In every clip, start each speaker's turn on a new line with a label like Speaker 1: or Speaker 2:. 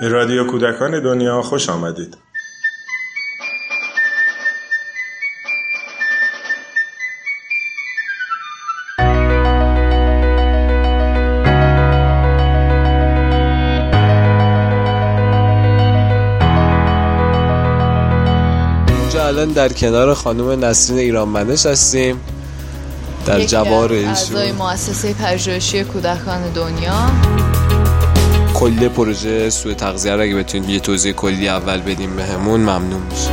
Speaker 1: به رادیو کودکان دنیا خوش آمدید.
Speaker 2: الان در کنار خانم نسرین ایرانمنش هستیم. در جوار
Speaker 3: اعضای مؤسسه پژوهشی کودکان دنیا.
Speaker 2: کل پروژه سوء تغذیه رو اگه بتونید یه توضیح کلی اول بدیم بهمون ممنون میشه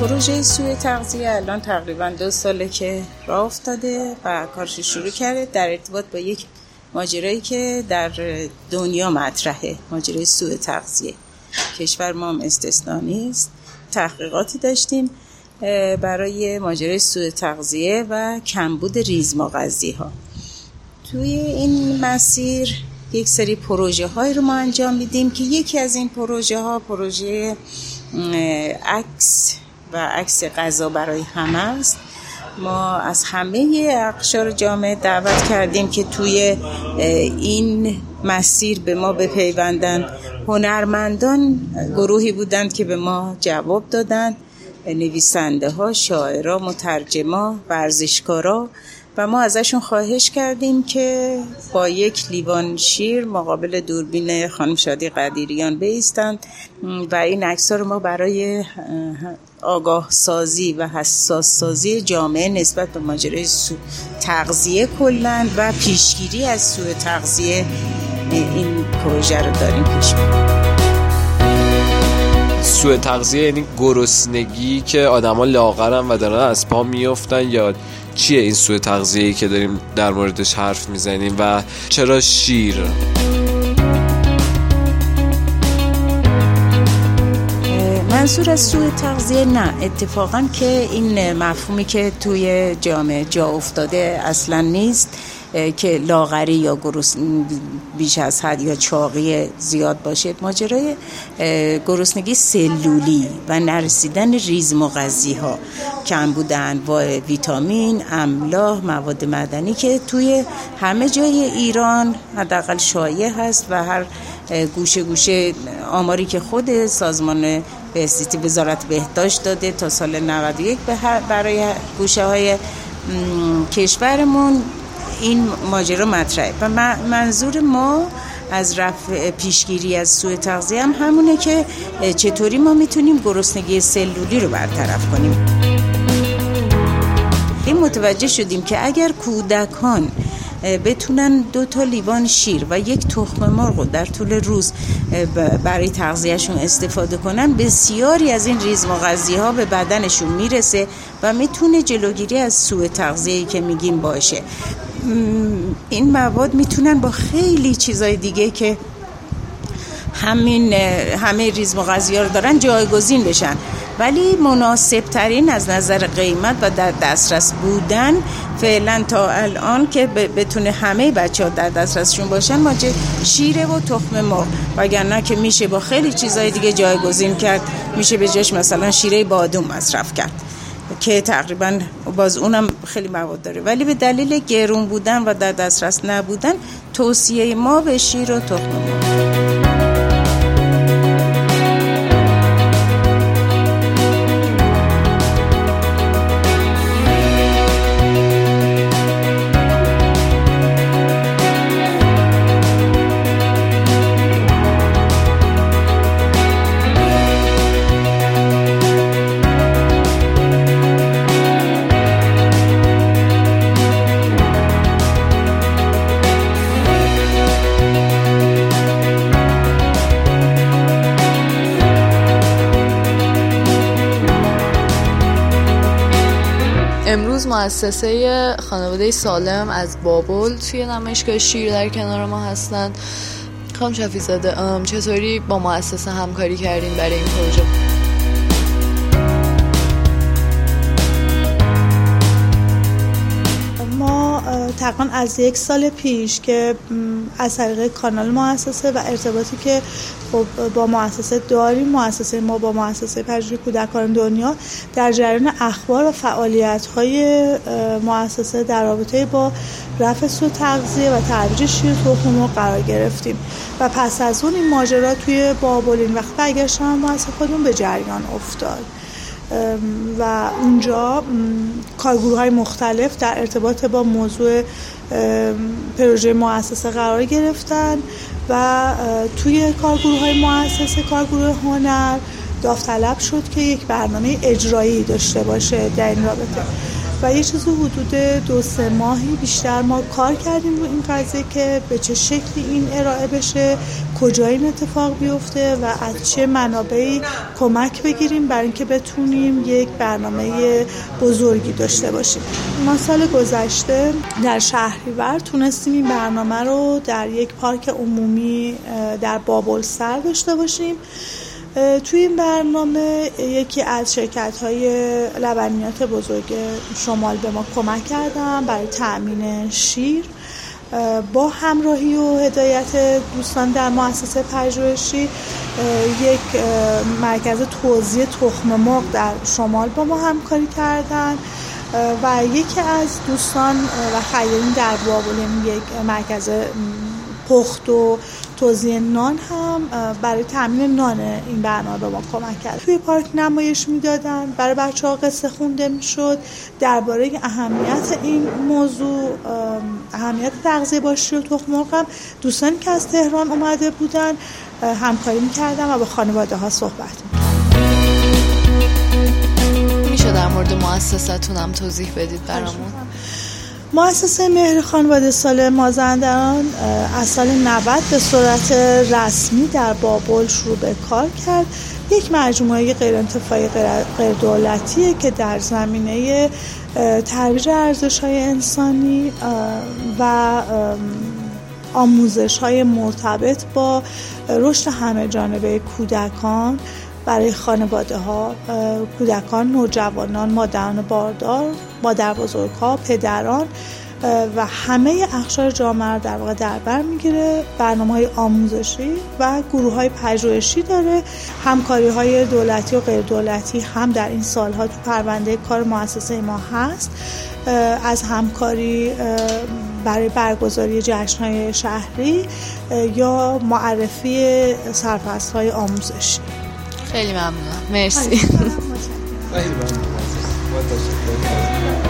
Speaker 4: پروژه سوء تغذیه الان تقریبا دو ساله که راه افتاده و کارش شروع کرده در ارتباط با یک ماجرایی که در دنیا مطرحه ماجرای سوء تغذیه. کشور ما هم استثنا نیست تحقیقاتی داشتیم برای ماجرای سوء تغذیه و کمبود ریزمغذی ها توی این مسیر یک سری پروژه های رو ما انجام میدیم که یکی از این پروژه ها پروژه عکس و عکس غذا برای همه است. ما از همه اقشار جامعه دعوت کردیم که توی این مسیر به ما بپیوندن هنرمندان گروهی بودند که به ما جواب دادند. نویسنده ها شاعرها مترجما ورزشکارا ما ازشون خواهش کردیم که با یک لیوان شیر مقابل دوربین خانم شادی قدیریان بیستند و این عکس رو ما برای آگاه سازی و حساس سازی جامعه نسبت به ماجرای سو تغذیه کلن و پیشگیری از سوء تغذیه این پروژه رو داریم پیش
Speaker 2: سوء تغذیه یعنی گرسنگی که آدما لاغرن و دارن از پا میافتن یا چیه این سوء تغذیه که داریم در موردش حرف می‌زنیم و چرا شیر؟
Speaker 4: منظور از سوء تغذیه نه. اتفاقا که این مفهومی که توی جامعه جا افتاده اصلا نیست. که لاغری یا گروس بیش از حد یا چاقی زیاد باشه ماجرای گرسنگی سلولی و نرسیدن ریز مغذی ها کم بودن و ویتامین املاح مواد مدنی که توی همه جای ایران حداقل شایع هست و هر گوشه گوشه آماری که خود سازمان بهزیستی وزارت بهداشت داده تا سال 91 برای گوشه های کشورمون این ماجرا مطرحه. و منظور ما از رفع پیشگیری از سوء تغذیه هم همونه که چطوری ما می‌تونیم گرسنگی سلولی رو برطرف کنیم. این متوجه شدیم که اگر کودکان بتونن دو تا لیوان شیر و یک تخم مرغ در طول روز برای تغذیهشون استفاده کنن. بسیاری از این ریز ها به بدنشون می‌رسه و می‌تونه جلوگیری از سوء تغذیه‌ای که میگیم باشه. این مواد می‌تونن با خیلی چیزای دیگه که همین همه ریز مغذی ها رو دارن جایگزین بشن. ولی مناسب ترین از نظر قیمت و در دسترس بودن فعلا تا الان که بتونه همه بچه ها در دسترسشون باشن ما شیره و تخم مرغ. وگرنه که میشه با خیلی چیزای دیگه جایگزین کرد. میشه به جاش مثلا شیره بادوم مصرف کرد که تقریبا باز اونم خیلی مواد داره. ولی به دلیل گرون بودن و در دسترس نبودن توصیه ما به شیر و تخم مرغ.
Speaker 3: مؤسسه خانواده سالم از بابل توی نمایشگاه شیر در کنار ما هستند خانم شفی زاده چطوری با مؤسسه همکاری کردیم برای این پروژه؟
Speaker 5: تقریبا از یک سال پیش که از طریق کانال مؤسسه و ارتباطی که خب با مؤسسه داریم مؤسسه ما با مؤسسه پژوهش کودکان دنیا در جریان اخبار و فعالیت های مؤسسه در رابطه با رفع سو تغذیه و ترویج شیر تخم قرار گرفتیم. و پس از اون این ماجرا توی بابلین وقت برگشتم مؤسسه خودمون به جریان افتاد. و اونجا کارگروه های مختلف در ارتباط با موضوع پروژه مؤسسه قرار گرفتن و توی کارگروه های مؤسسه کارگروه هنر داوطلب شد که یک برنامه اجرایی داشته باشه در این رابطه. و یه چیز حدود دو سه ماهی بیشتر ما کار کردیم رو این قضیه که به چه شکلی این ارائه بشه کجا این اتفاق بیفته و از چه منابعی کمک بگیریم برای اینکه بتونیم یک برنامه بزرگی داشته باشیم. ما سال گذشته در شهریور تونستیم این برنامه رو در یک پارک عمومی در بابلسر داشته باشیم. توی این برنامه یکی از شرکت های لبنیات بزرگ شمال به ما کمک کردن برای تأمین شیر. با همراهی و هدایت دوستان در مؤسسه پژوهشی یک مرکز توزیع تخم مرغ در شمال با ما همکاری کردن و یکی از دوستان و خیرین در بابلین یک مرکز پخت و توزیع نان هم برای تامین نان این برنامه به ما کمک کرد. توی پارک نمایش می‌دادن. برای بچه ها قصه خونده می‌شد. درباره اهمیت این موضوع اهمیت تغذیه با شیر و تخم مرغ هم دوستانی که از تهران اومده بودن همکاری می‌کردن و با خانواده ها صحبت
Speaker 3: میشه در مورد مؤسستتون هم توضیح بدید برامون؟
Speaker 5: مؤسسه مهر خانواده سال مازندران از سال 90 به صورت رسمی در بابل شروع به کار کرد. یک مجموعه غیر انتفاعی غیر دولتیه که در زمینه ترویج ارزش های انسانی و آموزش های مرتبط با رشد همه جانبه کودکان برای خانواده ها کودکان نوجوانان مادران باردار. مادر بزرگ ها پدران و همه اخشار جامعه در واقع در بر می‌گیره. برنامه های آموزشی و گروه های پژوهشی داره. همکاری های دولتی و غیر دولتی هم در این سالها تو پرونده کار مؤسسه ما هست. از همکاری برای برگزاری جشن های شهری یا معرفی سرپرست های آموزشی.
Speaker 3: خیلی ممنونم. مرسی. خیلی ممنونم